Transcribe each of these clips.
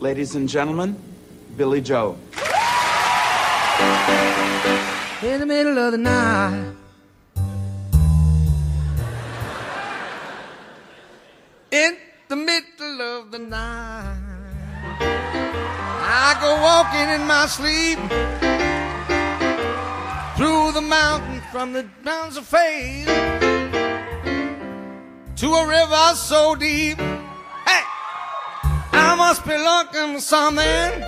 Ladies and gentlemen, Billy Joel. in the middle of the night. In the middle of the night, I go walking in my sleep through the mountains from the mountains of faith to a river so deep. Hey, I must be looking for something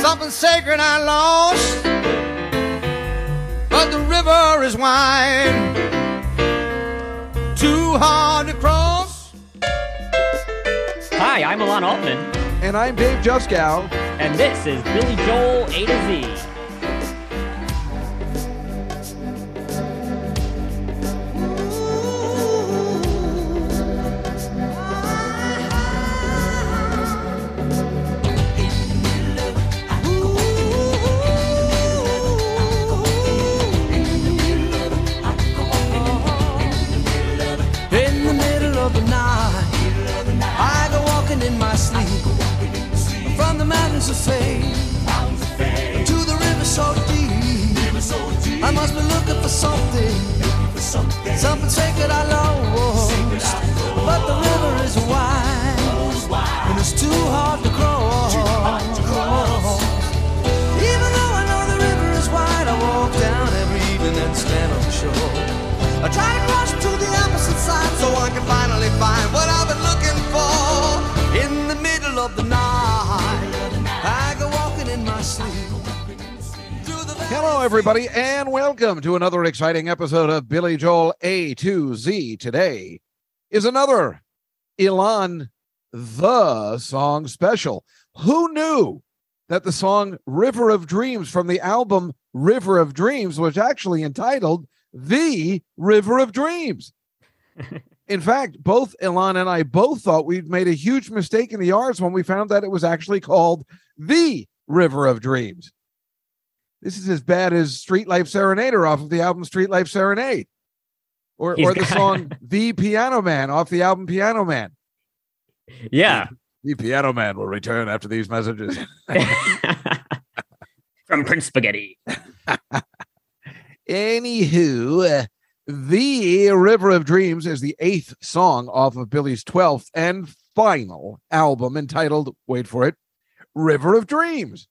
something sacred I lost. But the river is wide, too hard to cross. Hi, I'm Alon Altman, And I'm Dave Juskow. and this is Billy Joel A to Z. Hello, everybody, and welcome to another exciting episode of Billy Joel A to Z. Today is another Elon the song special. Who knew that the song River of Dreams from the album River of Dreams was actually entitled The River of Dreams? In fact, both Elon and I both thought we'd made a huge mistake in the R's when we found that it was actually called The River of Dreams. This is as bad as Street Life Serenader off of the album Street Life Serenade. Or, He's or the got- song The Piano Man off the album Piano Man. Yeah. The Piano Man will return after these messages. From Prince Spaghetti. Anywho, uh, The River of Dreams is the eighth song off of Billy's 12th and final album entitled, wait for it, River of Dreams.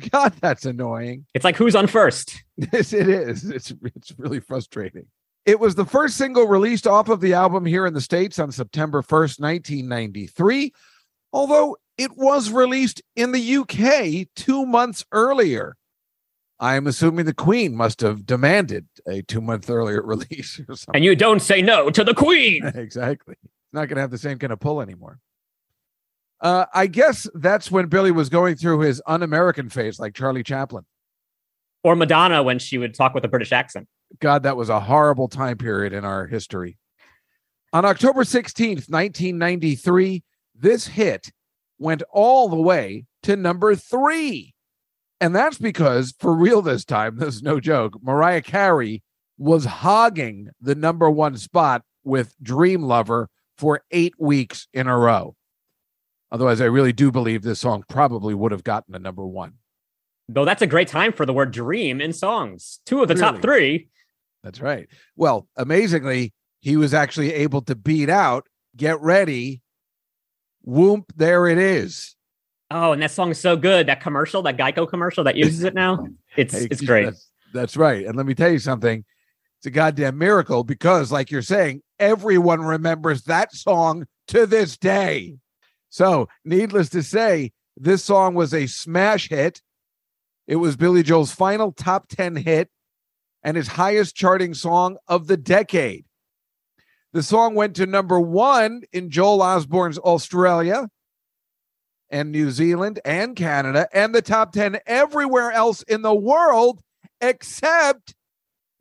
God, that's annoying. It's like who's on first? Yes, it is. It's it's really frustrating. It was the first single released off of the album here in the States on September 1st, 1993, although it was released in the UK two months earlier. I'm assuming the Queen must have demanded a two month earlier release or something. And you don't say no to the Queen. exactly. It's not going to have the same kind of pull anymore. Uh, I guess that's when Billy was going through his un American phase, like Charlie Chaplin. Or Madonna when she would talk with a British accent. God, that was a horrible time period in our history. On October 16th, 1993, this hit went all the way to number three. And that's because, for real this time, this is no joke, Mariah Carey was hogging the number one spot with Dream Lover for eight weeks in a row. Otherwise, I really do believe this song probably would have gotten a number one. Though that's a great time for the word dream in songs. Two of the Really? top three. That's right. Well, amazingly, he was actually able to beat out Get Ready. Whoomp, there it is. Oh, and that song's so good. That commercial, that Geico commercial that uses it now. It's Hey, it's great. That's, that's right. And let me tell you something. It's a goddamn miracle because, like you're saying, everyone remembers that song to this day. So, needless to say, this song was a smash hit. It was Billy Joel's final top 10 hit and his highest charting song of the decade. The song went to number one in Joel Osborne's Australia and New Zealand and Canada and the top 10 everywhere else in the world except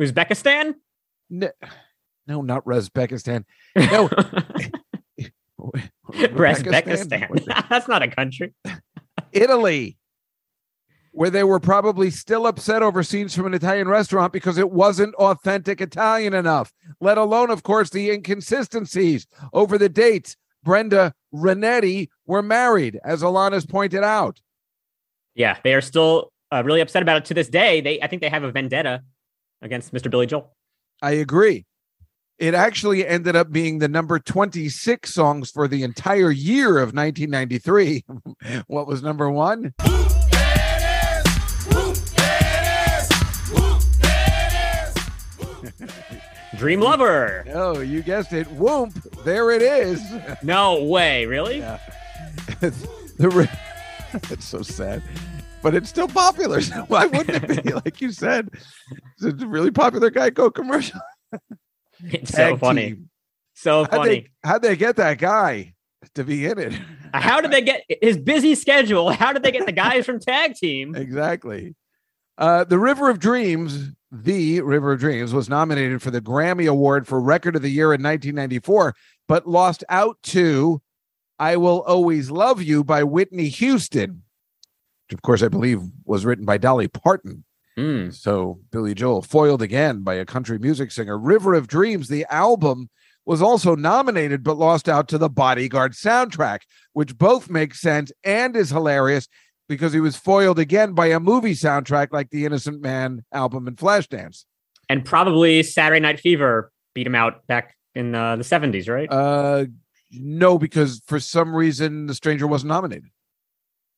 Uzbekistan? no, no not Uzbekistan. No. Uzbekistan. That's not a country. Italy, where they were probably still upset over scenes from an Italian restaurant because it wasn't authentic Italian enough, let alone, of course, the inconsistencies over the dates. Brenda and Eddie were married, as Alana's pointed out. Yeah, they are still uh, really upset about it to this day. They, I think, they have a vendetta against Mr. Billy Joel. I agree. It actually ended up being the number 26 songs for the entire year of 1993. what was number one? Dream Lover. Oh, you guessed it. Whoomp. There it is. No way, really? Yeah. the re- it's so sad, but it's still popular. So why wouldn't it be? Like you said, it's a really popular Geico commercial. It's so Tag funny. team. So How'd funny. they, how'd they get that guy to be in it? How did they get his busy schedule? How did they get the guys from Tag Team? exactly. Uh, the River of Dreams, the River of Dreams, was nominated for the Grammy Award for Record of the Year in 1994, but lost out to "I Will Always Love You" by Whitney Houston, which, of course, I believe was written by Dolly Parton. Hmm. So Billy Joel foiled again by a country music singer. River of Dreams, the album, was also nominated but lost out to the Bodyguard soundtrack, which both makes sense and is hilarious because he was foiled again by a movie soundtrack like the Innocent Man album and Flashdance. And probably Saturday Night Fever beat him out back in uh, the 70s, right? Uh no, because for some reason the stranger wasn't nominated.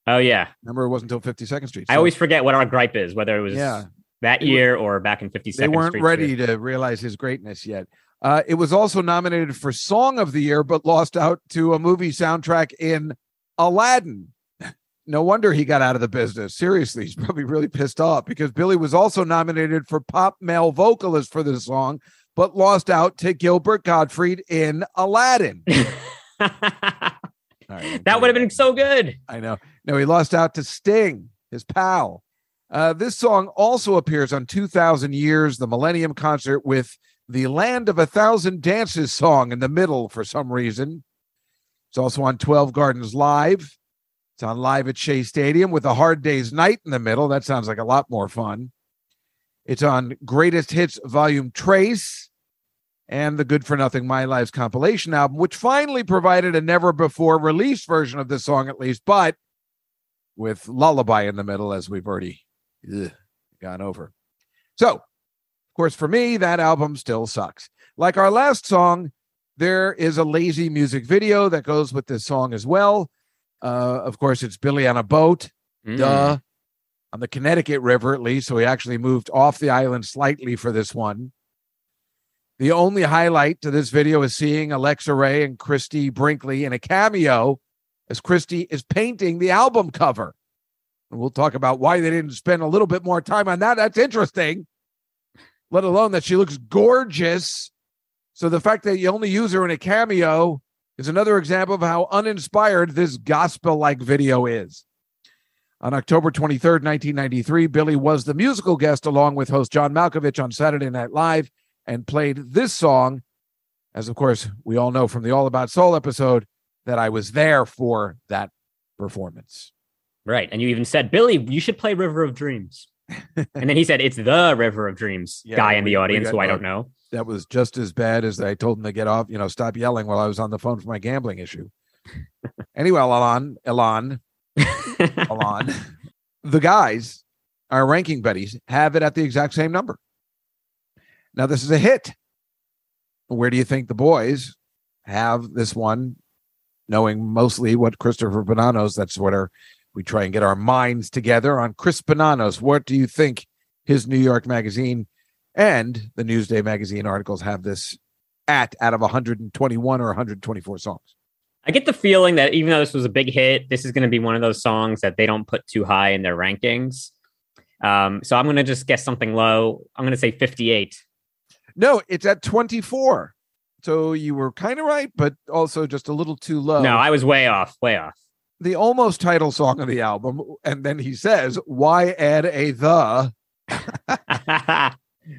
Oh, yeah. Remember, it wasn't until 52nd Street. I always forget what our gripe is, whether it was yeah, that They were- year or back in 52nd they weren't Street. ready to realize his greatness yet. Uh, it was also nominated for Song of the Year, but lost out to a movie soundtrack in Aladdin. No wonder he got out of the business. Seriously, he's probably really pissed off because Billy was also nominated for pop male vocalist for this song, but lost out to Gilbert Gottfried in Aladdin. Right, that would have been so good. I know. No, he lost out to Sting, his pal. Uh, this song also appears on 2000 Years, the Millennium Concert, with the Land of a Thousand Dances song in the middle for some reason. It's also on 12 Gardens Live. It's on Live at Shea Stadium with a Hard Day's Night in the middle. That sounds like a lot more fun. It's on Greatest Hits Volume Three and the Good for Nothing My Lives compilation album, which finally provided a never before released version of this song, at least, but with Lullaby in the middle, as we've already ugh, gone over. So, of course, for me, that album still sucks. Like our last song, there is a lazy music video that goes with this song as well. Uh, of course, it's Billy on a boat, Mm. duh, on the Connecticut River, at least. So he actually moved off the island slightly for this one. The only highlight to this video is seeing Alexa Ray and Christie Brinkley in a cameo as Christie is painting the album cover. And we'll talk about why they didn't spend a little bit more time on that. That's interesting. Let alone that she looks gorgeous. So the fact that you only use her in a cameo is another example of how uninspired this gospel like video is. On October 23rd, 1993, Billy was the musical guest along with host John Malkovich on Saturday Night Live and played this song. As of course, we all know from the All About Soul episode that I was there for that performance. Right. And you even said, Billy, you should play River of Dreams. and then he said, it's the River of Dreams Yeah, guy in the audience who I don't know. That was just as bad as I told him to get off, you know, stop yelling while I was on the phone for my gambling issue. anyway, Alon, Elon, Alon, the guys, our ranking buddies, have it at the exact same number. Now, this is a hit. Where do you think the boys have this one? Knowing mostly what Christopher Bonanos, that's what our we try and get our minds together on Chris Bonanos. What do you think his New York magazine and the Newsday magazine articles have this at out of 121 or 124 songs? I get the feeling that even though this was a big hit, this is going to be one of those songs that they don't put too high in their rankings. Um, so I'm going to just guess something low. I'm going to say 58. No, it's at 24. So you were kind of right, but also just a little too low. No, I was way off, way off. the almost title song of the album, and then he says, "Why add a the?"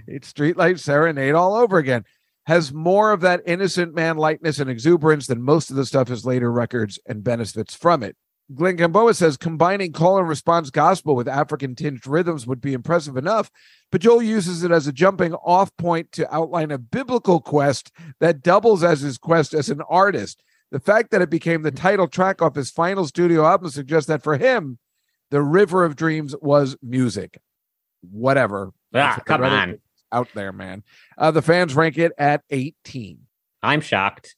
It's Streetlight Serenade all over again. Has more of that innocent man lightness and exuberance than most of the stuff his later records and benefits from it. Glenn Gamboa says combining call and response gospel with African tinged rhythms would be impressive enough, but Joel uses it as a jumping off point to outline a biblical quest that doubles as his quest as an artist. The fact that it became the title track off his final studio album suggests that for him, The River of Dreams was music. Whatever. Ah, come on. Out there, man. Uh, the fans rank it at 18. I'm shocked.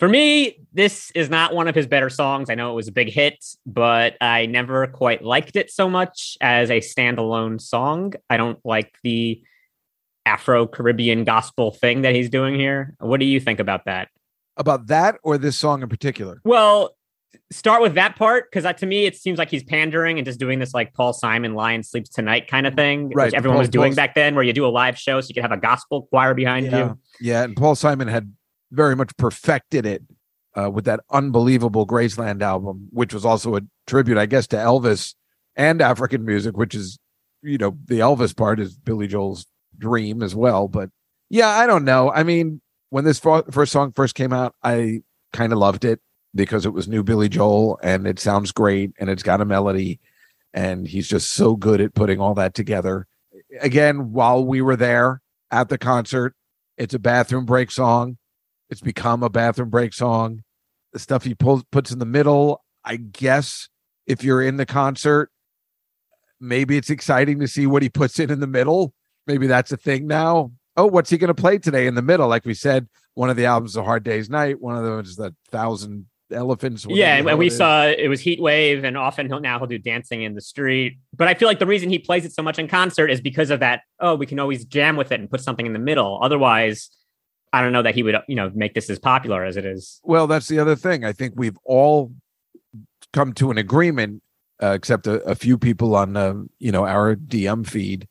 For me, this is not one of his better songs. I know it was a big hit, but I never quite liked it so much as a standalone song. I don't like the Afro Caribbean gospel thing that he's doing here. What do you think about that? About that or this song in particular? Well, start with that part because to me it seems like he's pandering and just doing this like Paul Simon "Lion Sleeps Tonight" kind of thing, Right, which everyone Paul- was doing Paul's- back then, where you do a live show so you could have a gospel choir behind yeah. you. Yeah, and Paul Simon had very much perfected it uh, with that unbelievable Graceland album, which was also a tribute, I guess, to Elvis and African music, which is, you know, the Elvis part is Billy Joel's dream as well. But yeah, I don't know. I mean, when this first song first came out, I kind of loved it because it was new Billy Joel and it sounds great and it's got a melody and he's just so good at putting all that together. Again, while we were there at the concert, it's a bathroom break song. It's become a bathroom break song. The stuff he pulls puts in the middle, I guess if you're in the concert, maybe it's exciting to see what he puts in in the middle. Maybe that's a thing now. Oh, what's he going to play today in the middle? Like we said, one of the albums is A Hard Day's Night. One of them is The Thousand Elephants. Yeah, and we it saw it was Heat Wave, and often he'll now he'll do Dancing in the Street. But I feel like the reason he plays it so much in concert is because of that. Oh, we can always jam with it and put something in the middle. Otherwise, I don't know that he would you know make this as popular as it is. Well, that's the other thing. I think we've all come to an agreement, uh, except a, a few people on, uh, you know, our DM feed.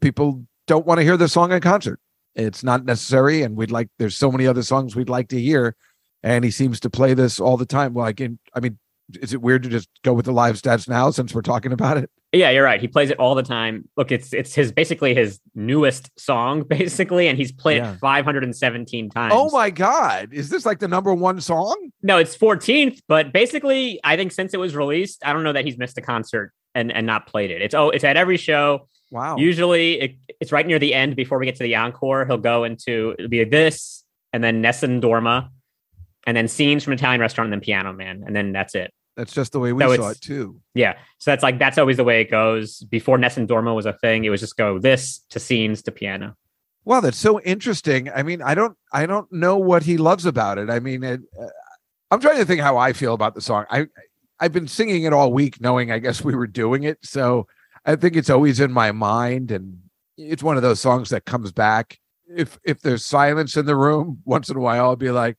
People don't want to hear the song in concert. It's not necessary, and we'd like. There's so many other songs we'd like to hear, and he seems to play this all the time. Well, I can. I mean, is it weird to just go with the live stats now since we're talking about it? Yeah, you're right. He plays it all the time. Look, it's it's his basically his newest song, basically, and he's played Yeah. it 517 times. Oh my God! Is this like the number one song? No, it's 14th, but basically, I think since it was released, I don't know that he's missed a concert and and not played it. It's oh, it's at every show. Wow. Usually, it, it's right near the end before we get to the encore. He'll go into it'll be this, and then Nessun Dorma, and then scenes from Italian Restaurant, and then Piano Man, and then that's it. That's just the way we So saw it too. Yeah, so that's like that's always the way it goes. Before Nessun Dorma was a thing, it was just go this to scenes to piano. Wow, that's so interesting. I mean, I don't, I don't know what he loves about it. I mean, it, uh, I'm trying to think how I feel about the song. I, I've been singing it all week, knowing I guess we were doing it, so I think it's always in my mind, and it's one of those songs that comes back. If if there's silence in the room, once in a while, I'll be like,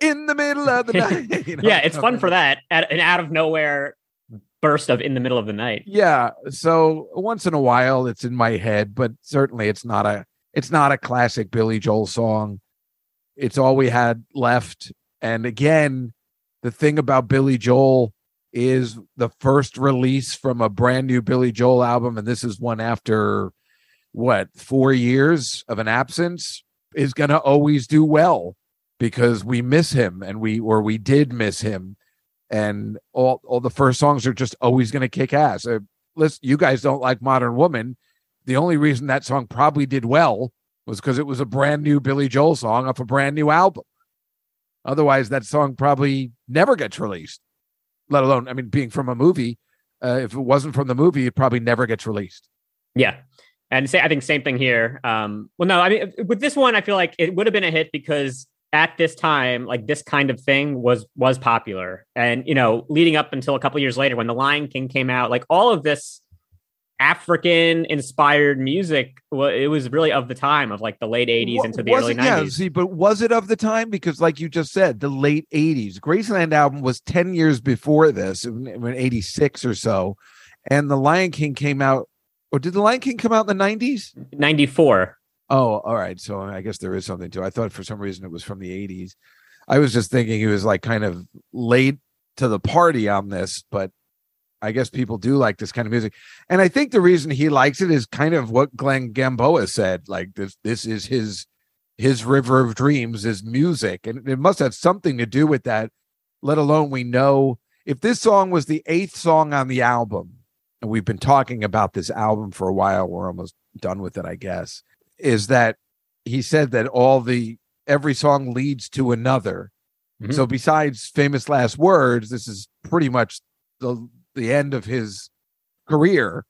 "In the middle of the night." you know, yeah, it's fun for that. At, an out of nowhere burst of in the middle of the night. Yeah. So once in a while it's in my head, but certainly it's not a it's not a classic Billy Joel song. It's all we had left. And again, the thing about Billy Joel is the first release from a brand new Billy Joel album, and this is one after what four years of an absence, is gonna always do well because we miss him and we or we did miss him and all all the first songs are just always going to kick ass. Uh, listen, you guys don't like Modern Woman. The only reason that song probably did well was because it was a brand new Billy Joel song off a brand new album. Otherwise, that song probably never gets released. Let alone, I mean, being from a movie. Uh, if it wasn't from the movie, it probably never gets released. Yeah. And say I think same thing here. Um, well, no, I mean with this one, I feel like it would have been a hit because at this time, like this kind of thing was was popular. And you know, leading up until a couple years later when The Lion King came out, like all of this African inspired music, wa- it was really of the time of like the late 80s Wa- into the was early it- Yeah, 90s. see, but was it of the time? Because, like you just said, the late '80s. Graceland album was ten years before this, in '86 or so, and the Lion King came out. Or did the Lion King come out in the '90s? 94. Oh, all right. So I guess there is something to. I thought for some reason it was from the '80s. I was just thinking he was like kind of late to the party on this, but I guess people do like this kind of music. And I think the reason he likes it is kind of what Glenn Gamboa said. Like this, this is his his river of dreams is music, and it must have something to do with that. Let alone we know if this song was the eighth song on the album, and we've been talking about this album for a while. We're almost done with it, I guess. Is that he said that all the every song leads to another Mhm. So besides famous last words, this is pretty much the the end of his career.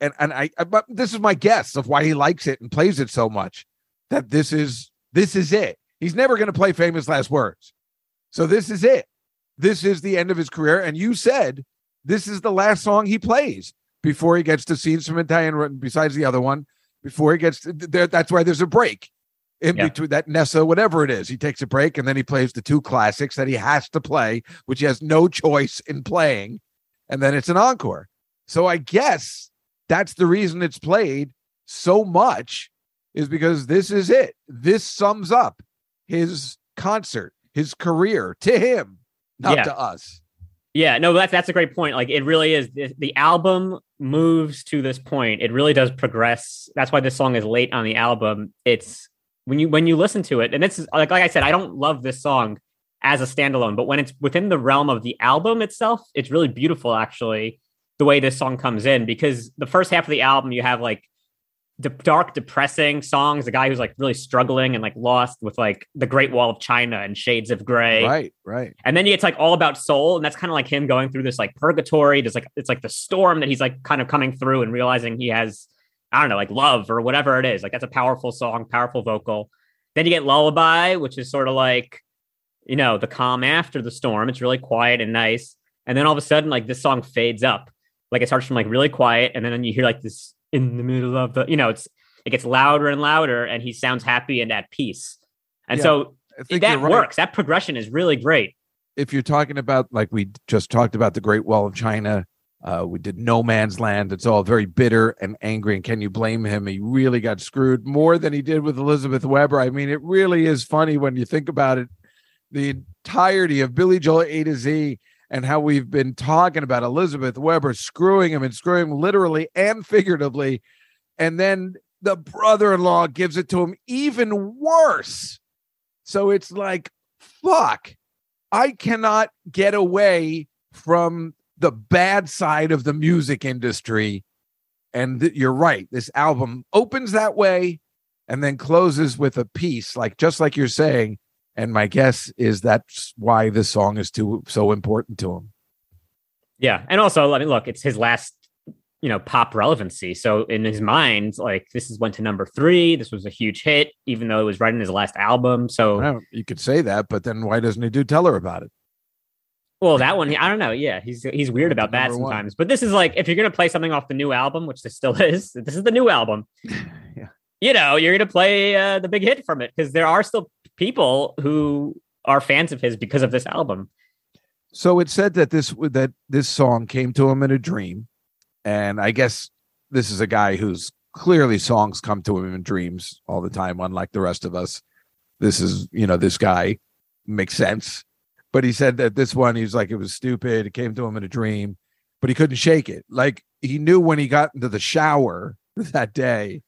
And and I, I but this is my guess of why he likes it and plays it so much. That this is this is it. He's never going to play famous last words. So this is it. This is the end of his career. And you said this is the last song he plays before he gets to scenes from Italian, besides the other one, before he gets there. That's why there's a break in Yeah. between that Nessa, whatever it is. He takes a break and then he plays the two classics that he has to play, which he has no choice in playing. And then it's an encore. So I guess that's the reason it's played so much is because this is it. This sums up his concert, his career to him, not Yeah. to us. Yeah, no, that's that's a great point. Like it really is. The, the album moves to this point. It really does progress. That's why this song is late on the album. It's when you when you listen to it, and this is like like I said, I don't love this song as a standalone, but when it's within the realm of the album itself, it's really beautiful. Actually, the way this song comes in because the first half of the album you have like de- dark, depressing songs. The guy who's like really struggling and like lost with like the Great Wall of China and Shades of Grey. Right, right. And then it's like all about soul, and that's kind of like him going through this like purgatory. There's like it's like the storm that he's like kind of coming through and realizing he has, I don't know, like love or whatever it is. Like that's a powerful song, powerful vocal. Then you get Lullaby, which is sort of like, you know, the calm after the storm. It's really quiet and nice. And then all of a sudden, like this song fades up. Like it starts from like really quiet, and then you hear like this in the middle of the, you know, it's it gets louder and louder, and he sounds happy and at peace. And Yeah, so I think that right. works. That progression is really great. if you're talking about like we just talked about the Great Wall of China, uh, we did No Man's Land. It's all very bitter and angry. And can you blame him? He really got screwed more than he did with Elizabeth Weber. I mean, it really is funny when you think about it. The entirety of Billy Joel A to Z and how we've been talking about Elizabeth Weber screwing him and screwing him literally and figuratively. And then the brother in law gives it to him even worse. So it's like, fuck. I cannot get away from the bad side of the music industry. And th- you're right. This album opens that way and then closes with a piece, like just like you're saying. And my guess is that's why this song is too so important to him. Yeah, and also, I mean, look, it's his last, you know, pop relevancy. So in his mind, like this is went to number three. This was a huge hit, even though it was right in his last album. So, Well, you could say that, but then why doesn't he do tell her about it? well, that one, I don't know. Yeah, he's he's weird about that Number one. sometimes. But this is like, if you're gonna play something off the new album, which this still is, this is the new album. Yeah. You know, you're gonna play uh, the big hit from it because there are still people who are fans of his because of this album. So it said that this that this song came to him in a dream, and I guess this is a guy who's clearly songs come to him in dreams all the time, unlike the rest of us. This is you know this guy makes sense, but he said that this one he's like it was stupid. It came to him in a dream, but he couldn't shake it. Like he knew when he got into the shower that day,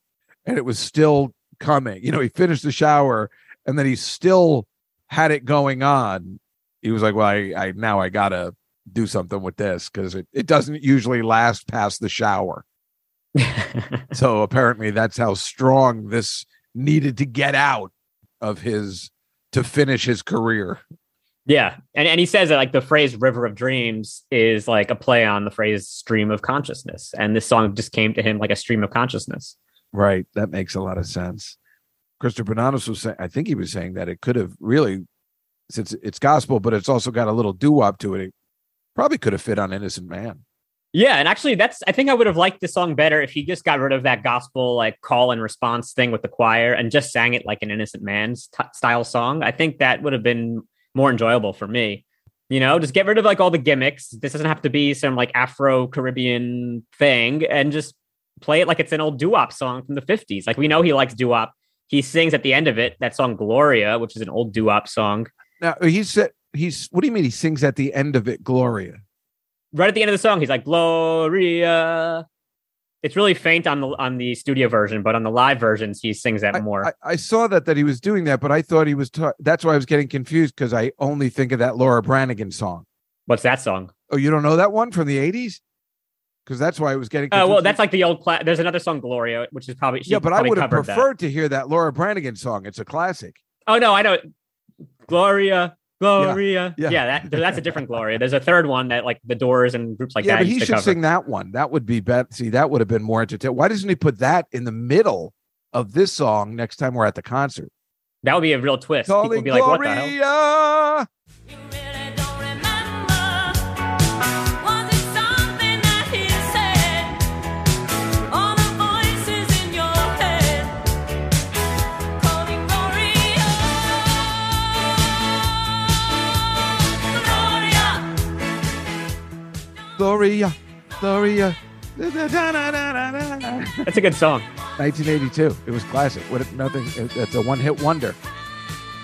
and it was still coming. You know, he finished the shower and then he still had it going on he was like, "Well, I, I now I gotta do something with this because it, it doesn't usually last past the shower." So apparently, that's how strong this needed to get out of his to finish his career. Yeah. And and he says that like the phrase river of dreams is like a play on the phrase stream of consciousness. And this song just came to him like a stream of consciousness. Right, that makes a lot of sense. Christopher Bonanos was saying, I think he was saying that it could have really, since it's gospel, but it's also got a little doo wop to it. It probably could have fit on Innocent Man. Yeah, and actually that's I think I would have liked the song better if he just got rid of that gospel like call and response thing with the choir and just sang it like an innocent man's style song. I think that would have been more enjoyable for me. You know, just get rid of like all the gimmicks. This doesn't have to be some like Afro Caribbean thing and just play it like it's an old doo-wop song from the 50s. Like we know he likes doo-wop. He sings at the end of it that song Gloria, which is an old doo-wop song. Now he said he's. What do you mean he sings at the end of it, Gloria? right at the end of the song, he's like Gloria. It's really faint on the on the studio version, but on the live versions, he sings that more. I, I saw that that he was doing that, but I thought he was. Ta- that's why I was getting confused because I only think of that Laura Branigan song. What's that song? Oh, you don't know that one from the eighties? Because that's why I was getting. Oh well, that's like the old. Cla- There's another song, Gloria, which is probably yeah, but I would have covered that. preferred to hear that Laura Branigan song. It's a classic. Oh no, I know. Gloria, Gloria. Yeah. Yeah, that, that's a different Gloria. There's a third one that like the Doors and groups like yeah, that. but he should cover. sing that one. That would be better. See, that would have been more entertaining. Why doesn't he put that in the middle of this song next time we're at the concert? That would be a real twist. People Calling would be like, what the hell? Gloria, Gloria. That's a good song. 1982. It was classic. What nothing? it- It's a one-hit wonder.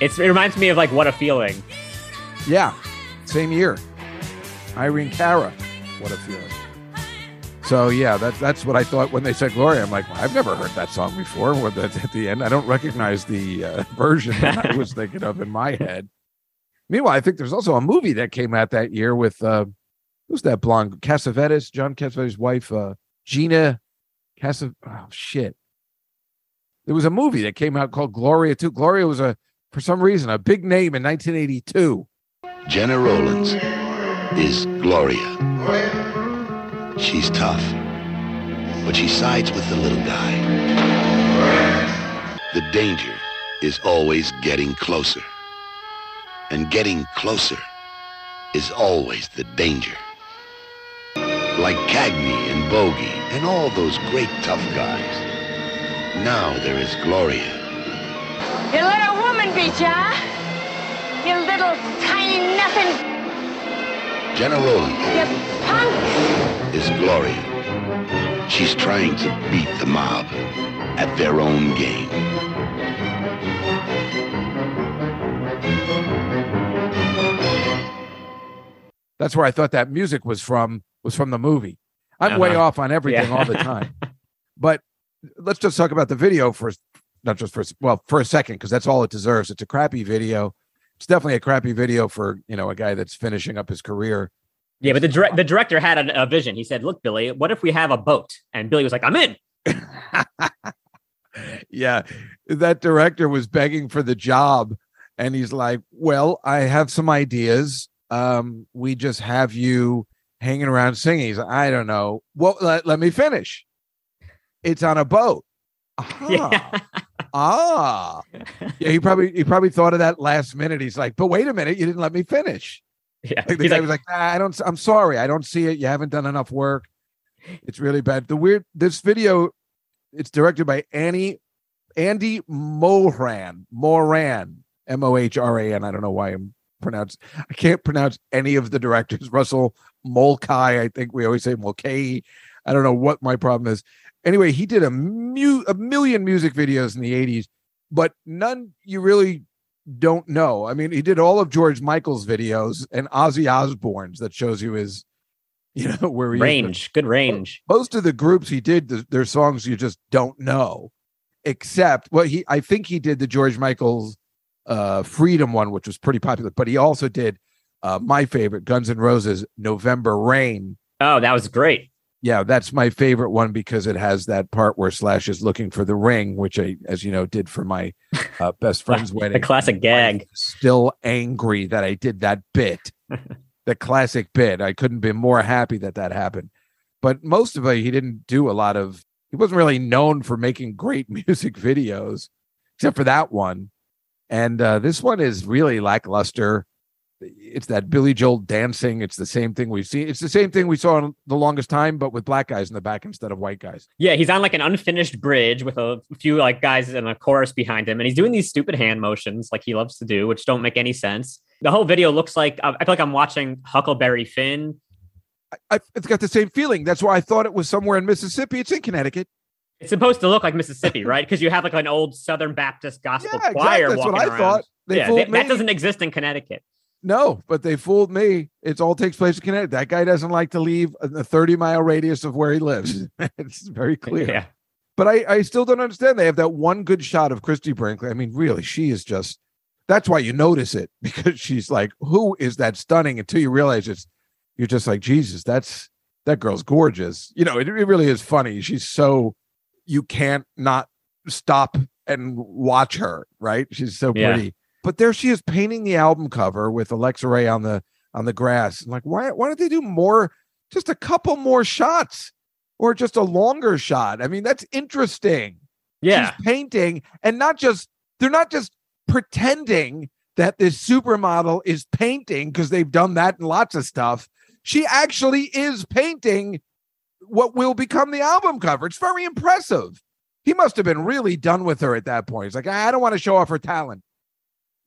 It's, it reminds me of like What a Feeling. Yeah, same year. Irene Cara. What a feeling. So yeah, that's that's what I thought when they said Gloria. I'm like, well, I've never heard that song before. That at the end, I don't recognize the uh, version that I was thinking of in my head. Meanwhile, I think there's also a movie that came out that year with uh, who's that blonde Cassavetes, John Cassavetes' wife, uh, Gina Cassav. Oh shit! There was a movie that came out called Gloria too. Gloria was a for some reason a big name in 1982. Gena Rowlands is Gloria. She's tough, but she sides with the little guy. The danger is always getting closer. And getting closer is always the danger. Like Cagney and Bogey and all those great tough guys. Now there is Gloria. You let a woman beat ya, huh? You little tiny nothing, Gena Rowlands you punk! is Gloria. She's trying to beat the mob at their own game. That's where I thought that music was from was from the movie. I'm way Uh-huh. off on everything Yeah. all the time. but let's just talk about the video for not just for well for a second because that's all it deserves. It's a crappy video. It's definitely a crappy video for you know a guy that's finishing up his career. Yeah, but the direct the director had a, a vision. He said, "Look, Billy, what if we have a boat?" And Billy was like, "I'm in." yeah, that director was begging for the job, and he's like, "Well, I have some ideas. Um, we just have you hanging around singing." He's like, "I don't know. Well, let, let me finish. It's on a boat." Ah, Yeah. ah, yeah. He probably he probably thought of that last minute. He's like, "But wait a minute, you didn't let me finish." Yeah, Like the He's guy like, was like, "Nah, "I don't. I'm sorry. I don't see it. You haven't done enough work. It's really bad." The weird. This video, it's directed by Annie Andy Moran. Moran. M O H R A N. I don't know why I'm pronounced. I can't pronounce any of the directors. Russell Mulcahy. I think we always say Mulcahy. I don't know what my problem is. Anyway, he did a mu- a million music videos in the 80s, but none you really don't know. I mean, he did all of George Michael's videos and Ozzy Osbourne's that shows you his, you know, where he is. range, good range. Most of the groups he did, th- their songs you just don't know, except well, he I think he did the George Michael's uh Freedom one, which was pretty popular, but he also did uh my favorite Guns N' Roses November Rain. Oh, that was great. Yeah, that's my favorite one because it has that part where Slash is looking for the ring, which I, as you know, did for my uh, best friend's wedding. The classic gag. Still angry that I did that bit, the classic bit. I couldn't be more happy that that happened. But most of it, he didn't do a lot of. He wasn't really known for making great music videos, except for that one. And uh, this one is really lackluster. It's that Billy Joel dancing. It's the same thing we've seen. It's the same thing we saw in the longest time, but with black guys in the back instead of white guys. Yeah, he's on like an unfinished bridge with a few like guys in a chorus behind him, and he's doing these stupid hand motions like he loves to do, which don't make any sense. The whole video looks like I feel like I'm watching Huckleberry Finn. I, it's got the same feeling. That's why I thought it was somewhere in Mississippi. It's in Connecticut. It's supposed to look like Mississippi, right? Because you have like an old Southern Baptist gospel Yeah, exactly. choir That's walking what I around. thought. They yeah, fooled that- that doesn't exist in Connecticut. No, but they fooled me. It's all takes place in Connecticut. That guy doesn't like to leave a 30 mile radius of where he lives. it's very clear. Yeah, But I, I still don't understand. They have that one good shot of Christie Brinkley. I mean, really, she is just that's why you notice it because she's like, who is that stunning? Until you realize it's you're just like, Jesus, that's that girl's gorgeous. You know, it, it really is funny. She's so you can't not stop and watch her, right? She's so Yeah. pretty. But there she is painting the album cover with Alexa Ray on the on the grass. I'm like, why why don't they do more? Just a couple more shots, or just a longer shot. I mean, that's interesting. Yeah. She's painting, and not just they're not just pretending that this supermodel is painting because they've done that in lots of stuff. She actually is painting what will become the album cover. It's very impressive. He must have been really done with her at that point. He's like, I don't want to show off her talent.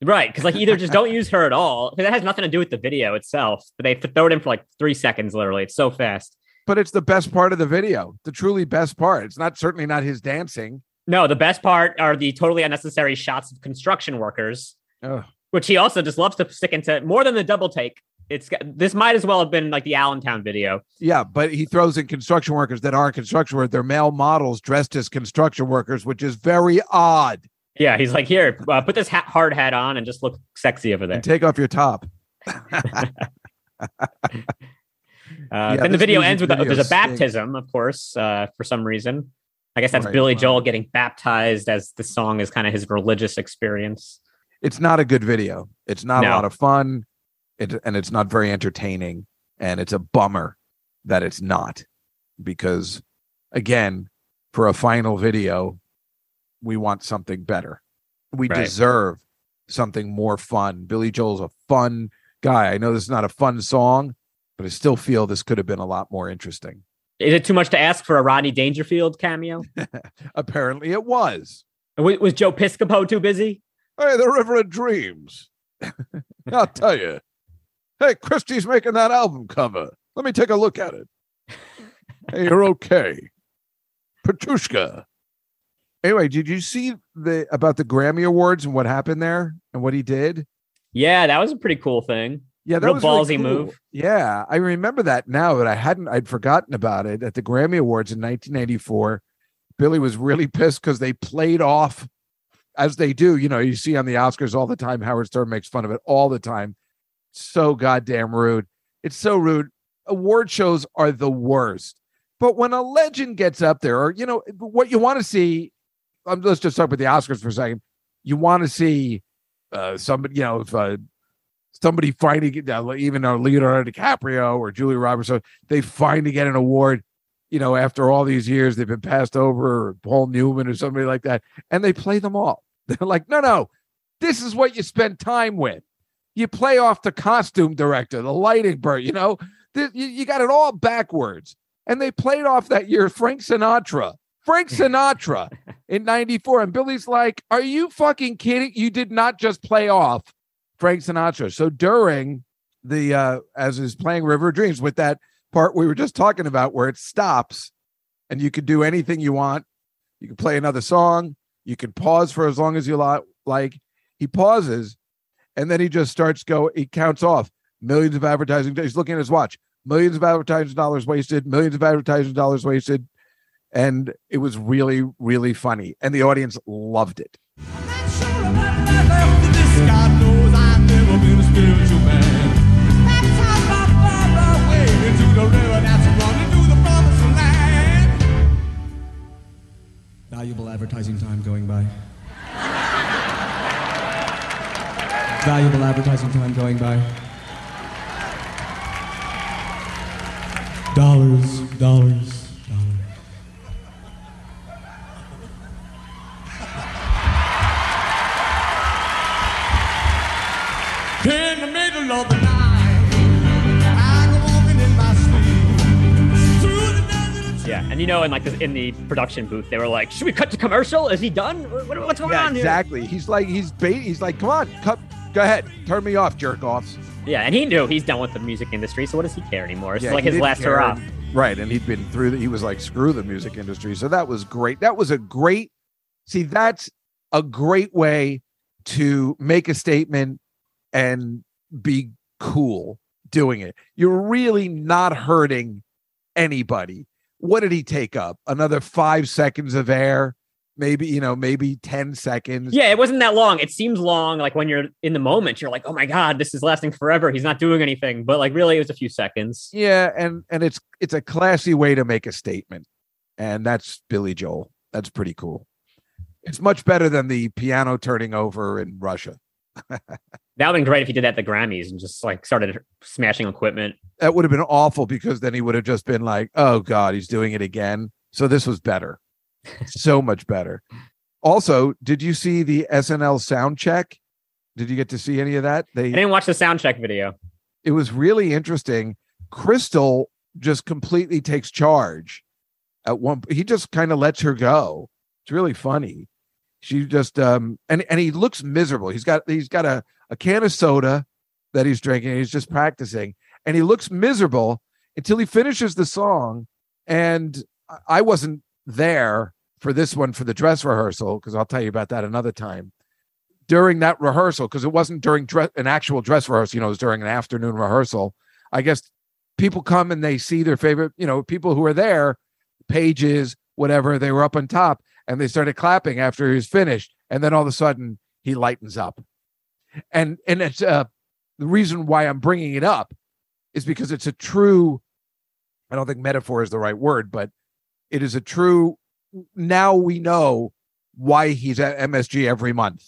Right. Because, like, either just don't use her at all. Because it has nothing to do with the video itself. But they throw it in for like three seconds, literally. It's so fast. But it's the best part of the video, the truly best part. It's not certainly not his dancing. No, the best part are the totally unnecessary shots of construction workers, Ugh. which he also just loves to stick into more than the double take. It's this might as well have been like the Allentown video. Yeah, but he throws in construction workers that aren't construction workers. They're male models dressed as construction workers, which is very odd. Yeah, he's like, here, uh, put this hat, hard hat on and just look sexy over there. And take off your top. Uh, Yeah, then the video ends with a, there's a baptism, of course, uh, for some reason. I guess that's Right, Billy wow. Joel getting baptized as the song is kind of his religious experience. It's not a good video. It's not a lot of fun. It, and it's not very entertaining. And it's a bummer that it's not. Because again, for a final video, we want something better. We Right. deserve something more fun. Billy Joel's a fun guy. I know this is not a fun song, but I still feel this could have been a lot more interesting. Is it too much to ask for a Rodney Dangerfield cameo? Apparently it was. was, was Joe Piscopo too busy? Hey, the River of Dreams. I'll tell you. Hey, Christie's making that album cover. Let me take a look at it. hey, you're okay. Petrushka. Anyway, did you see the about the Grammy Awards and what happened there and what he did? Yeah, that was a pretty cool thing. Yeah, that Real was really ballsy cool. move. Yeah, I remember that now, but I hadn't. I'd forgotten about it at the Grammy Awards in 1984. Billy was really pissed because they played off, as they do. You know, you see on the Oscars all the time. Howard Stern makes fun of it all the time. So goddamn rude. It's so rude. Award shows are the worst. But when a legend gets up there, or you know what you want to see, um, let's just talk about the Oscars for a second. You want to see uh, somebody, you know, if uh, somebody finally get uh, even uh, Leonardo DiCaprio or Julia Roberts, they finally get an award. You know, after all these years, they've been passed over, or Paul Newman or somebody like that, and they play them all. They're like, no, no, this is what you spend time with. You play off the costume director, the lighting bird. You know, you, you got it all backwards, and they played off that year Frank Sinatra. Frank Sinatra in 94. And Billy's like, Are you fucking kidding? You did not just play off Frank Sinatra. So during the uh as is playing River Dreams with that part we were just talking about where it stops and you could do anything you want. You can play another song, you can pause for as long as you li- like. He pauses and then he just starts go he counts off millions of advertising he's looking at his watch. Millions of advertising dollars wasted, millions of advertising dollars wasted. And it was really, really funny. And the audience loved it. Valuable advertising time going by. Valuable advertising time going by. Dollars, dollars, dollars. In the middle of the night, I go walking in my sleep. Through the desert of Yeah, and you know, in like the, in the production booth, they were like, "Should we cut to commercial? Is he done? What, what's going Yeah, on here?" exactly. He's like he's bait. He's like, come on, cut, go ahead, turn me off, jerk offs. Yeah, and he knew he's done with the music industry, so what does he care anymore? It's Yeah, like his last care. hurrah. Right, and he'd been through that. He was like, screw the music industry. So that was great. That was a great. See, that's a great way to make a statement and be cool doing it. You're really not hurting anybody. What did he take up? Another five seconds of air? Maybe, you know, maybe 10 seconds. Yeah, it wasn't that long. It seems long. Like when you're in the moment, you're like, "Oh my god, this is lasting forever." He's not doing anything, but like really, it was a few seconds. Yeah, and and it's it's a classy way to make a statement. And that's Billy Joel. That's pretty cool. It's much better than the piano turning over in Russia. That would have been great if he did that at the Grammys and just like started smashing equipment. That would have been awful because then he would have just been like, "Oh God, he's doing it again." So this was better, so much better. Also, did you see the SNL sound check? Did you get to see any of that? They I didn't watch the sound check video. it was really interesting. Crystal just completely takes charge. At one, he just kind of lets her go. It's really funny. She just um and and he looks miserable. He's got he's got a a can of soda that he's drinking. And he's just practicing, and he looks miserable until he finishes the song. And I wasn't there for this one for the dress rehearsal because I'll tell you about that another time. During that rehearsal, because it wasn't during an actual dress rehearsal, you know, it was during an afternoon rehearsal. I guess people come and they see their favorite, you know, people who are there, pages, whatever, they were up on top and they started clapping after he was finished. And then all of a sudden he lightens up. And and it's uh the reason why I'm bringing it up is because it's a true I don't think metaphor is the right word, but it is a true now we know why he's at MSG every month.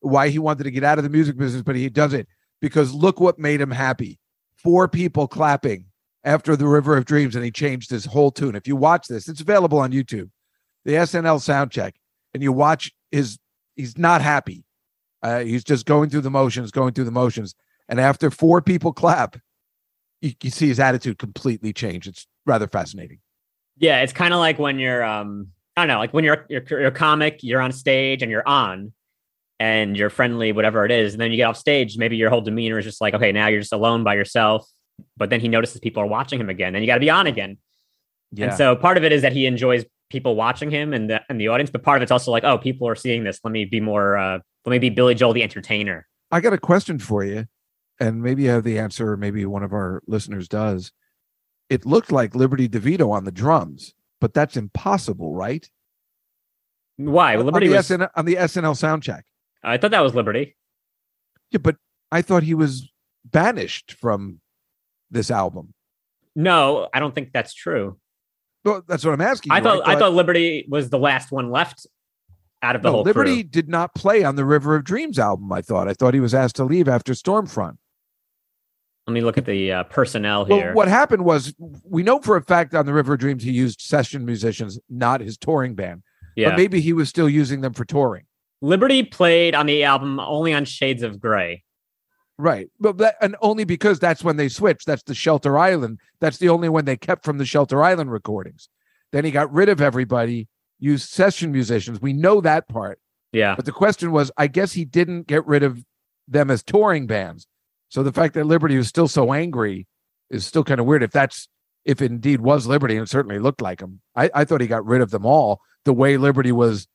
Why he wanted to get out of the music business, but he does it because look what made him happy. Four people clapping after the River of Dreams, and he changed his whole tune. If you watch this, it's available on YouTube, the SNL sound check, and you watch his, he's not happy. Uh, he's just going through the motions, going through the motions. And after four people clap, you, you see his attitude completely change. It's rather fascinating. Yeah, it's kind of like when you're um I don't know, like when you're you're, you're a comic, you're on stage and you're on and you're friendly, whatever it is, and then you get off stage, maybe your whole demeanor is just like, okay, now you're just alone by yourself. But then he notices people are watching him again, and you got to be on again. And so part of it is that he enjoys people watching him and the and the audience, but part of it's also like, oh, people are seeing this. Let me be more. uh Let me be Billy Joel, the entertainer. I got a question for you, and maybe you have the answer, or maybe one of our listeners does. It looked like Liberty DeVito on the drums, but that's impossible, right? Why? Liberty on, the was. SN, on the SNL soundcheck? I thought that was Liberty. Yeah, but I thought he was banished from this album. No, I don't think that's true. Well, that's what I'm asking. I you. thought I thought Liberty was the last one left out of the no, whole Liberty crew. did not play on the River of Dreams album. I thought. I thought he was asked to leave after Stormfront. Let me look at the uh, personnel Well, here. what happened was we know for a fact on the River of Dreams he used session musicians, not his touring band. yeah, But maybe he was still using them for touring. Liberty played on the album only on Shades of Grey. Right. But that, and only because that's when they switched. That's the Shelter Island. That's the only one they kept from the Shelter Island recordings. Then he got rid of everybody, used session musicians. We know that part. Yeah, But the question was, I guess he didn't get rid of them as touring bands. So the fact that Liberty was still so angry is still kind of weird. If that's if it indeed was Liberty, and it certainly looked like him. I, I thought he got rid of them all. The way Liberty was,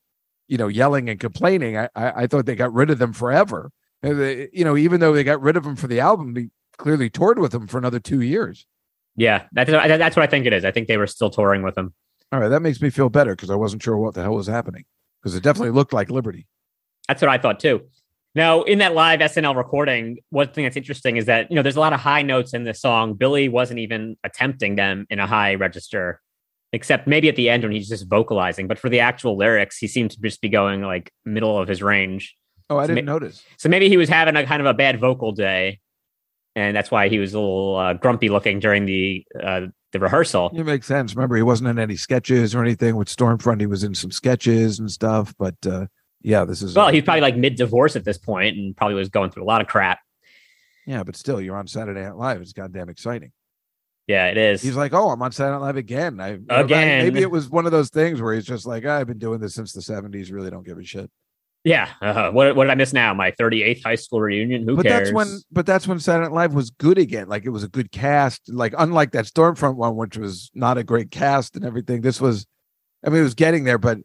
you know, yelling and complaining, I, I, I thought they got rid of them forever. And they- you know, even though they got rid of him for the album, they clearly toured with him for another two years. yeah, that's that's what I think it is. I think they were still touring with him. All right, that makes me feel better because I wasn't sure what the hell was happening because it definitely looked like Liberty. That's what I thought too. Now, in that live SNL recording, one thing that's interesting is that you know there's a lot of high notes in this song. Billy wasn't even attempting them in a high register, except maybe at the end when he's just vocalizing. But for the actual lyrics, he seemed to just be going like middle of his range. Oh, I So didn't ma- notice. So maybe he was having a kind of a bad vocal day, and that's why he was a little uh, grumpy looking during the uh, the rehearsal. It makes sense. Remember, he wasn't in any sketches or anything with Stormfront. He was in some sketches and stuff. But uh, yeah, this is Well, he's probably like mid divorce at this point, and probably was going through a lot of crap. yeah, but still, you're on Saturday Night Live. It's goddamn exciting. Yeah, it is. He's like, oh, I'm on Saturday Night Live again. I Again. maybe it was one of those things where he's just like, I've been doing this since the '70s. Really don't give a shit. yeah. Uh, what what did I miss now? My 38th high school reunion. Who but cares? that's when, but that's when Saturday Night Live was good again. Like it was a good cast. Like unlike that Stormfront one, which was not a great cast and everything. This was, I mean, it was getting there, but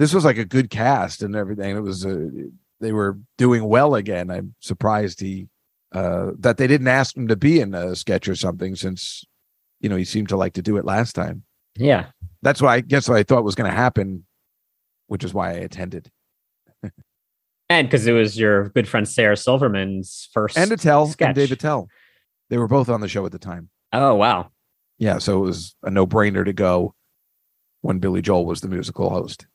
this was like a good cast and everything. It was, uh, they were doing well again. I'm surprised he, uh, that they didn't ask him to be in a sketch or something since, you know, he seemed to like to do it last time. yeah. That's why I guess what I thought was going to happen, which is why I attended. And because it was your good friend Sarah Silverman's first. And Attell sketch. and Dave Attell, they were both on the show at the time. oh wow. yeah, so it was a no brainer to go when Billy Joel was the musical host.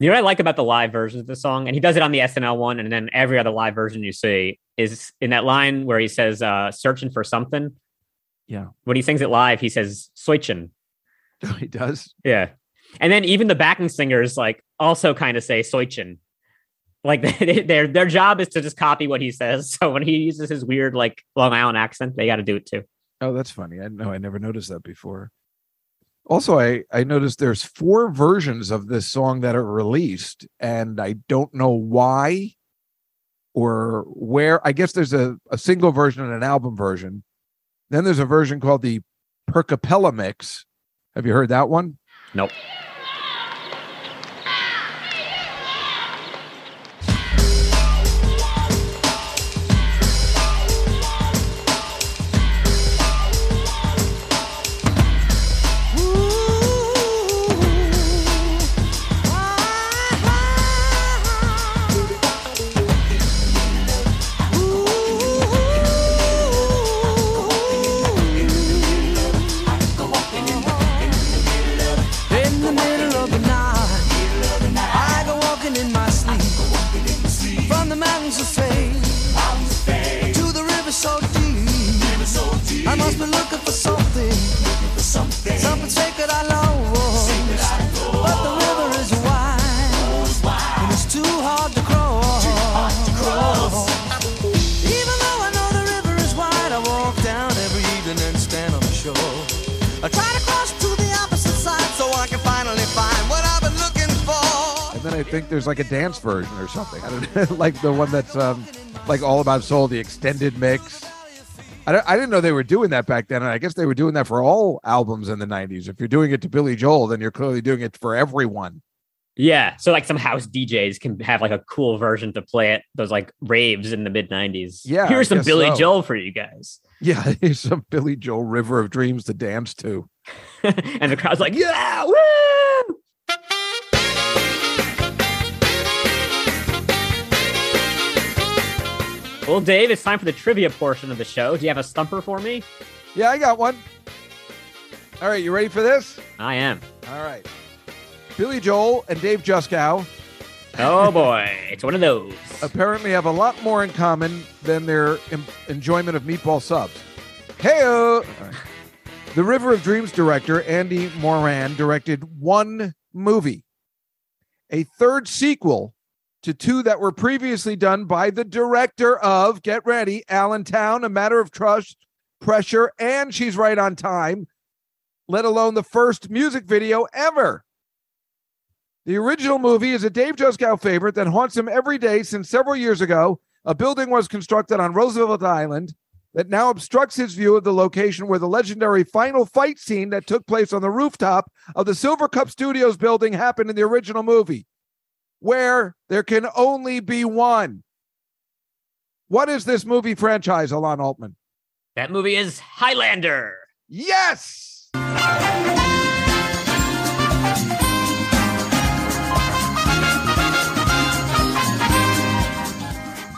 You know what I like about the live version of the song, and he does it on the SNL one, and then every other live version you see is in that line where he says uh, "searching for something." Yeah. When he sings it live, he says "switching." he does. Yeah, and then even the backing singers like also kind of say "switching." Like they, their their job is to just copy what he says. So when he uses his weird like Long Island accent, they got to do it too. Oh, that's funny. I know I never noticed that before. Also, I I noticed there's four versions of this song that are released, and I don't know why or where. I guess there's a, a single version and an album version. Then there's a version called the Percapella mix. Have you heard that one? Nope. There's like a dance version or something. I don't know, like the one that's um like all about soul, the extended mix. I, don't- I didn't know they were doing that back then, and I guess they were doing that for all albums in the '90s. If you're doing it to Billy Joel, then you're clearly doing it for everyone. Yeah, so like some house DJs can have like a cool version to play at those like raves in the mid '90s. Yeah, here's some Billy so. Joel for you guys, Yeah, here's some Billy Joel "River of Dreams" to dance to. and the crowd's like, "Yeah, woo!" Well, Dave, it's time for the trivia portion of the show. Do you have a stumper for me? Yeah, I got one. All right, you ready for this? I am. All right. Billy Joel and Dave Juskow Oh boy, it's one of those. apparently have a lot more in common than their em- enjoyment of meatball subs. Hey, the River of Dreams director Andy Morahan directed one movie, a third sequel to two that were previously done by the director of Get Ready, Allentown, A Matter of Trust, Pressure, and She's Right on Time, let alone the first music video ever. The original movie is a Dave Juskow favorite that haunts him every day since several years ago. A building was constructed on Roosevelt Island that now obstructs his view of the location where the legendary final fight scene that took place on the rooftop of the Silvercup Studios building happened in the original movie, where there can only be one. What is this movie franchise, Alon Altman? That movie is Highlander. Yes!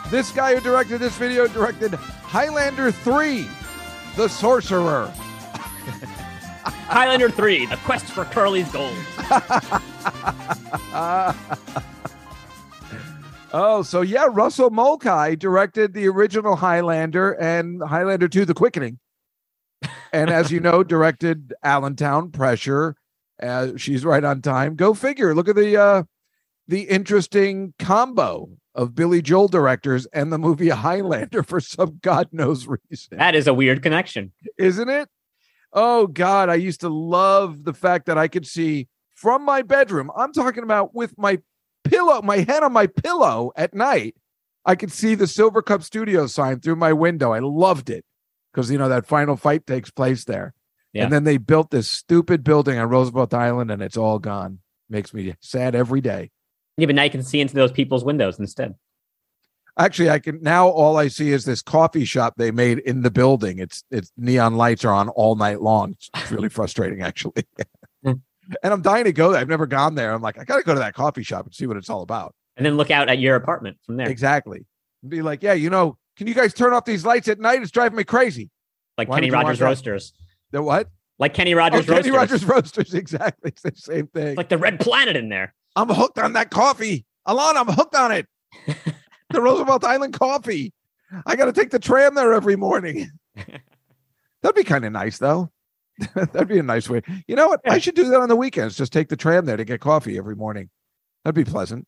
This guy who directed this video directed Highlander 3, The Sorcerer. Highlander 3, The Quest for Curly's Gold. oh, so yeah, Russell Mulcahy directed the original Highlander and Highlander 2, The Quickening. And as you know, directed Allentown, Pressure. Uh, she's right on time. Go figure. Look at the uh, the interesting combo of Billy Joel directors and the movie Highlander for some God knows reason. That is a weird connection. isn't it? Oh God, I used to love the fact that I could see from my bedroom. I'm talking about with my pillow, my head on my pillow at night. I could see the Silvercup Studio sign through my window. I loved it because you know that final fight takes place there. Yeah. And then they built this stupid building on Roosevelt Island, and it's all gone. Makes me sad every day. Yeah, but now you can see into those people's windows instead. Actually, I can now. All I see is this coffee shop they made in the building. It's it's neon lights are on all night long. It's really frustrating, actually. Hmm. And I'm dying to go there. I've never gone there. I'm like, I got to go to that coffee shop and see what it's all about. And then look out at your apartment from there. Exactly. Be like, yeah, you know, can you guys turn off these lights at night? It's driving me crazy. Like Why Kenny would you want Rogers? Roasters. The what? Like Kenny Oh, Rogers Kenny Roasters. Rogers roasters. Exactly. It's the same thing. Like the red planet in there. I'm hooked on that coffee. Alon, I'm hooked on it. the Roosevelt Island coffee. I got to take the tram there every morning. That'd be kind of nice, though. That'd be a nice way. You know what? I should do that on the weekends. Just take the tram there to get coffee every morning. That'd be pleasant.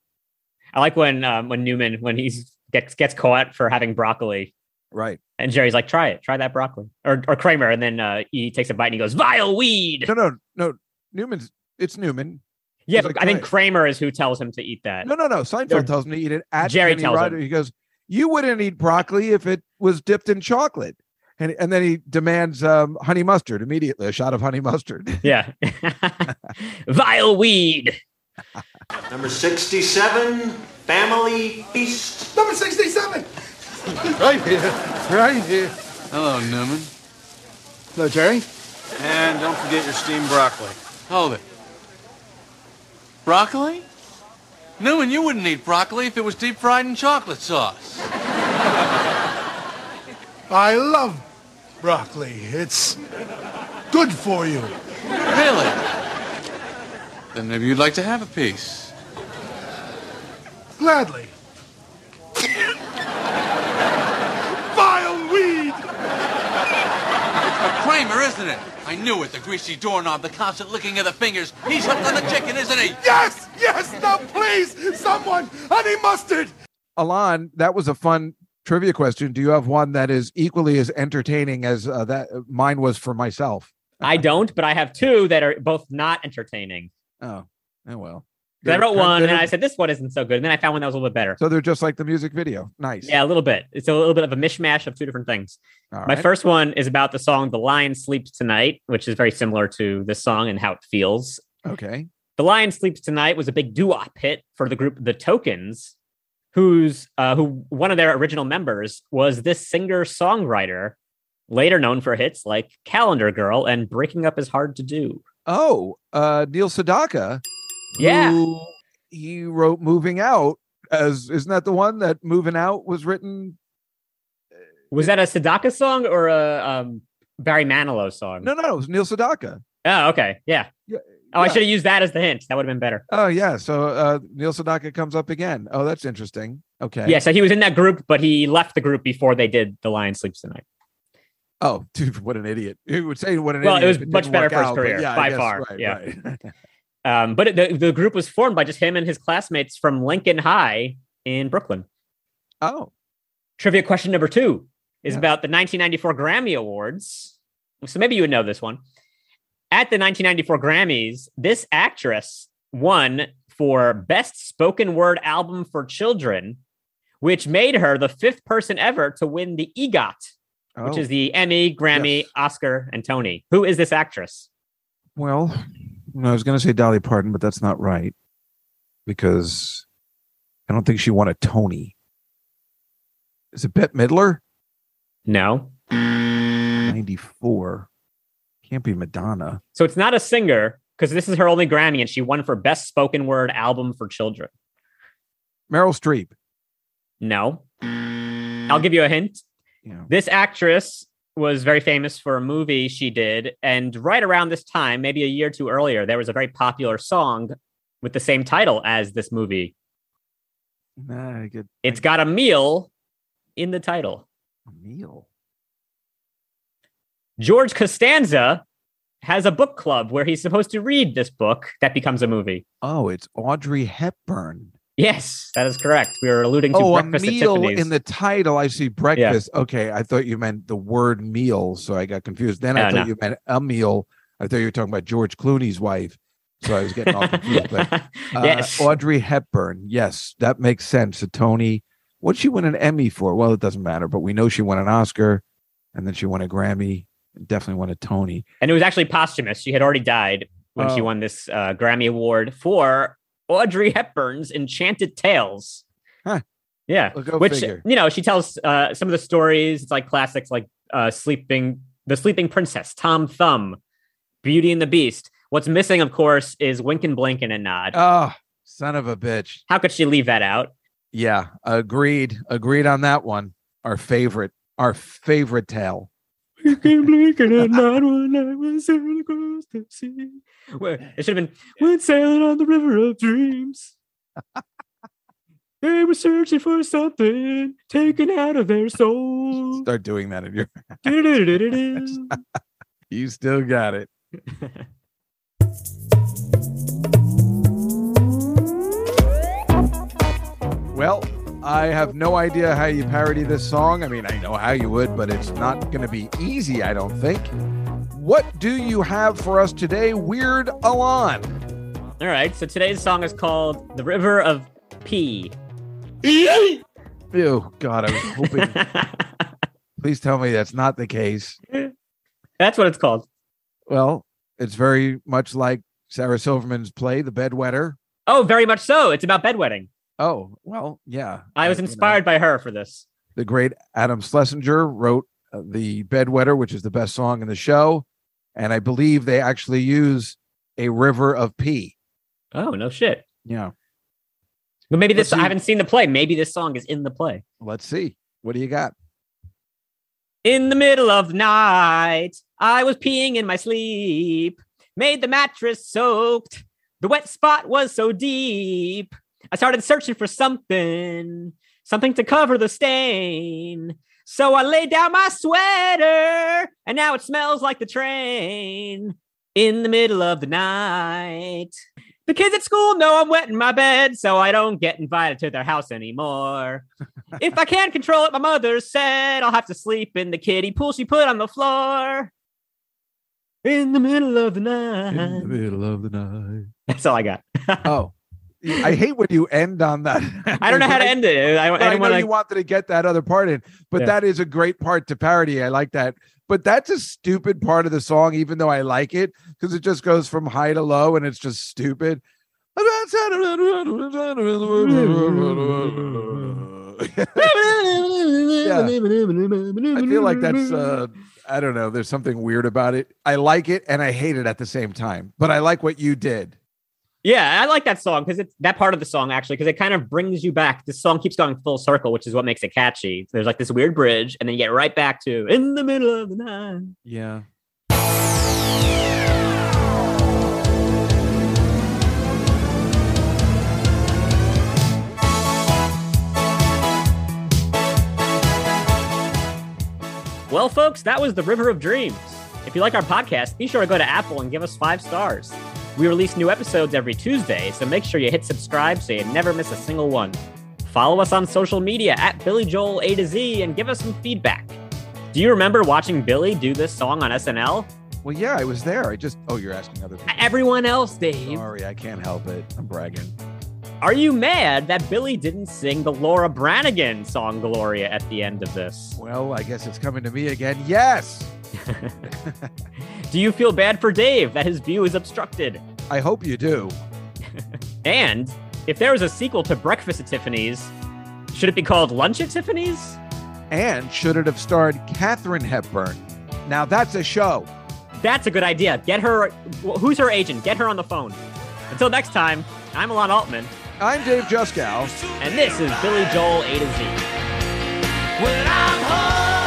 I like when um, when Newman when he's gets gets caught for having broccoli, Right. and Jerry's like, "Try it, try that broccoli," or or Kramer, and then uh, he takes a bite and he goes, "Vile weed." No, no, no. Newman's. It's Newman. Yeah, like, I think it." Kramer is who tells him to eat that. No, no, no. Seinfeld They're- tells him to eat it at Jerry tells him. He goes, "You wouldn't eat broccoli if it was dipped in chocolate." And, and then he demands um, honey mustard immediately, a shot of honey mustard. Yeah, vile weed. Number 67, Family Feast. Number 67. right here, right here. Hello, Newman. Hello, Jerry. And don't forget your steamed broccoli. Hold it. Broccoli? Newman, you wouldn't eat broccoli if it was deep fried in chocolate sauce. I love broccoli. It's good for you. Really? Then maybe you'd like to have a piece. Gladly. Vile weed. Kramer, isn't it? I knew it. The greasy doorknob, the constant licking of the fingers. He's hooked on the chicken, isn't he? Yes, yes. Now, please, someone, honey mustard. Alon, that was a fun trivia question. Do you have one that is equally as entertaining as uh, that mine was for myself? I don't, but I have two that are both not entertaining. Oh, oh well. I wrote one and I said this one isn't so good, and then I found one that was a little bit better. so they're just like the music video. Nice. Yeah, a little bit. It's a little bit of a mishmash of two different things. All My right. first one is about the song "The Lion Sleeps Tonight," which is very similar to this song and how it feels. Okay. "The Lion Sleeps Tonight" was a big doo-wop hit for the group The Tokens, whose uh, who one of their original members was this singer-songwriter, later known for hits like "Calendar Girl" and "Breaking Up Is Hard to Do." Oh, uh, Neil Sedaka. Yeah. who he wrote "Moving Out." As isn't that the one that "Moving Out" was written? Was that a Sedaka song or a um, Barry Manilow song? No, no, no. It was Neil Sedaka. Oh, okay. Yeah. Yeah, Oh, I should have used that as the hint. That would have been better. Oh yeah. So uh, Neil Sedaka comes up again. Oh, that's interesting. Okay. Yeah, so he was in that group, but he left the group before they did The Lion Sleeps Tonight. Oh, dude, what an idiot! He would say what an idiot? Well, it was much better for his out, career, yeah, by guess, far, right, yeah. right. Um, but the, the group was formed by just him and his classmates from Lincoln High in Brooklyn. oh, Trivia question number two is Yeah. about the 1994 Grammy Awards. So maybe you would know this one. At the 1994 Grammys, this actress won for Best Spoken Word Album for Children, which made her the fifth person ever to win the EGOT, which Oh. is the Emmy, Grammy, Yes. Oscar, and Tony. Who is this actress? well, I was going to say Dolly Parton, but that's not right because I don't think she won a Tony. Is it Bette Midler? No. Ninety-four. Can't be Madonna. So it's not a singer because this is her only Grammy, and she won for Best Spoken Word Album for Children. Meryl Streep. No. I'll give you a hint. Yeah. This actress was very famous for a movie she did. And right around this time, maybe a year or two earlier, there was a very popular song with the same title as this movie. Nah, get It's got a meal in the title. a meal. George Costanza has a book club where he's supposed to read this book that becomes a movie. Oh, it's Audrey Hepburn. Yes, that is correct. We were alluding to Oh, a breakfast at meal in the title. I see breakfast. Okay, I thought you meant the word meal, so I got confused. Then I Oh, thought no. you meant a meal. I thought you were talking about George Clooney's wife, so I was getting all confused. But uh, yes. Audrey Hepburn. Yes, that makes sense. A Tony. What'd she win an Emmy for? Well, it doesn't matter, but we know she won an Oscar, and then she won a Grammy. Definitely won a Tony. and it was actually posthumous. She had already died when she Oh. won this uh, Grammy Award for Audrey Hepburn's Enchanted Tales. Huh. Yeah, Well, which figure. you know she tells uh, some of the stories. It's like classics, like uh, sleeping, the Sleeping Princess, Tom Thumb, Beauty and the Beast. What's missing, of course, is Wink and Blink and a Nod. Oh, son of a bitch. How could she leave that out? Yeah, agreed. Agreed on that one. Our favorite, our favorite tale. Blinking, blinking at night one night when sailing across the sea. Where it should have been when sailing on the river of dreams. They were searching for something taken out of their soul. Start doing that in your. You still got it. Well, I have no idea how you parody this song. I mean, I know how you would, but it's not going to be easy, I don't think. What do you have for us today, Weird Alon? All right, so today's song is called "The River of Pee." Ew, God, I was hoping. please tell me that's not the case. That's what it's called. Well, it's very much like Sarah Silverman's play, The Bedwetter. Oh, very much so. It's about bedwetting. Oh, well, yeah. I was Uh, you know, inspired by her for this. the great Adam Schlesinger wrote uh, the Bedwetter, which is the best song in the show, and I believe they actually use a river of pee. Oh, no shit. Yeah, But maybe this, see. I haven't seen the play. Maybe this song is in the play. let's see. What do you got? In the middle of the night, I was peeing in my sleep, made the mattress soaked. The wet spot was so deep. I started searching for something, something to cover the stain. So I laid down my sweater, and now it smells like the train. In the middle of the night. The kids at school know I'm wet in my bed, so I don't get invited to their house anymore. if I can't control it, my mother said I'll have to sleep in the kiddie pool she put on the floor. In the middle of the night. In the middle of the night. That's all I got. Oh, I hate when you end on that. I don't know how to end it. I, I But I, didn't know want you wanted to get that other part in, but Yeah. that is a great part to parody. I like that. But that's a stupid part of the song, even though I like it because it just goes from high to low and it's just stupid. Yeah. I feel like that's uh I don't know, there's something weird about it. I like it and I hate it at the same time, but I like what you did. Yeah, I like that song because it's that part of the song actually because it kind of brings you back. This song keeps going full circle, which is what makes it catchy. There's like this weird bridge, and then you get right back to in the middle of the night. Yeah. Well, folks, that was the River of Dreams. If you like our podcast, be sure to go to Apple and give us five stars. We release new episodes every Tuesday, so make sure you hit subscribe so you never miss a single one. Follow us on social media at Billy Joel A to Z and give us some feedback. Do you remember watching Billy do this song on SNL? Well, yeah, I was there. I just oh, you're asking other people. Everyone else, Dave. Sorry, I can't help it. I'm bragging. Are you mad that Billy didn't sing the Laura Branigan song Gloria at the end of this? Well, I guess it's coming to me again. Yes. Do you feel bad for Dave that his view is obstructed? I hope you do. And if there was a sequel to Breakfast at Tiffany's, should it be called Lunch at Tiffany's? And should it have starred Katharine Hepburn? Now that's a show. That's a good idea. Get her. Who's her agent? Get her on the phone. Until next time, I'm Alon Altman, I'm Dave Juskow. and this is Billy Joel A to Z. When I'm home,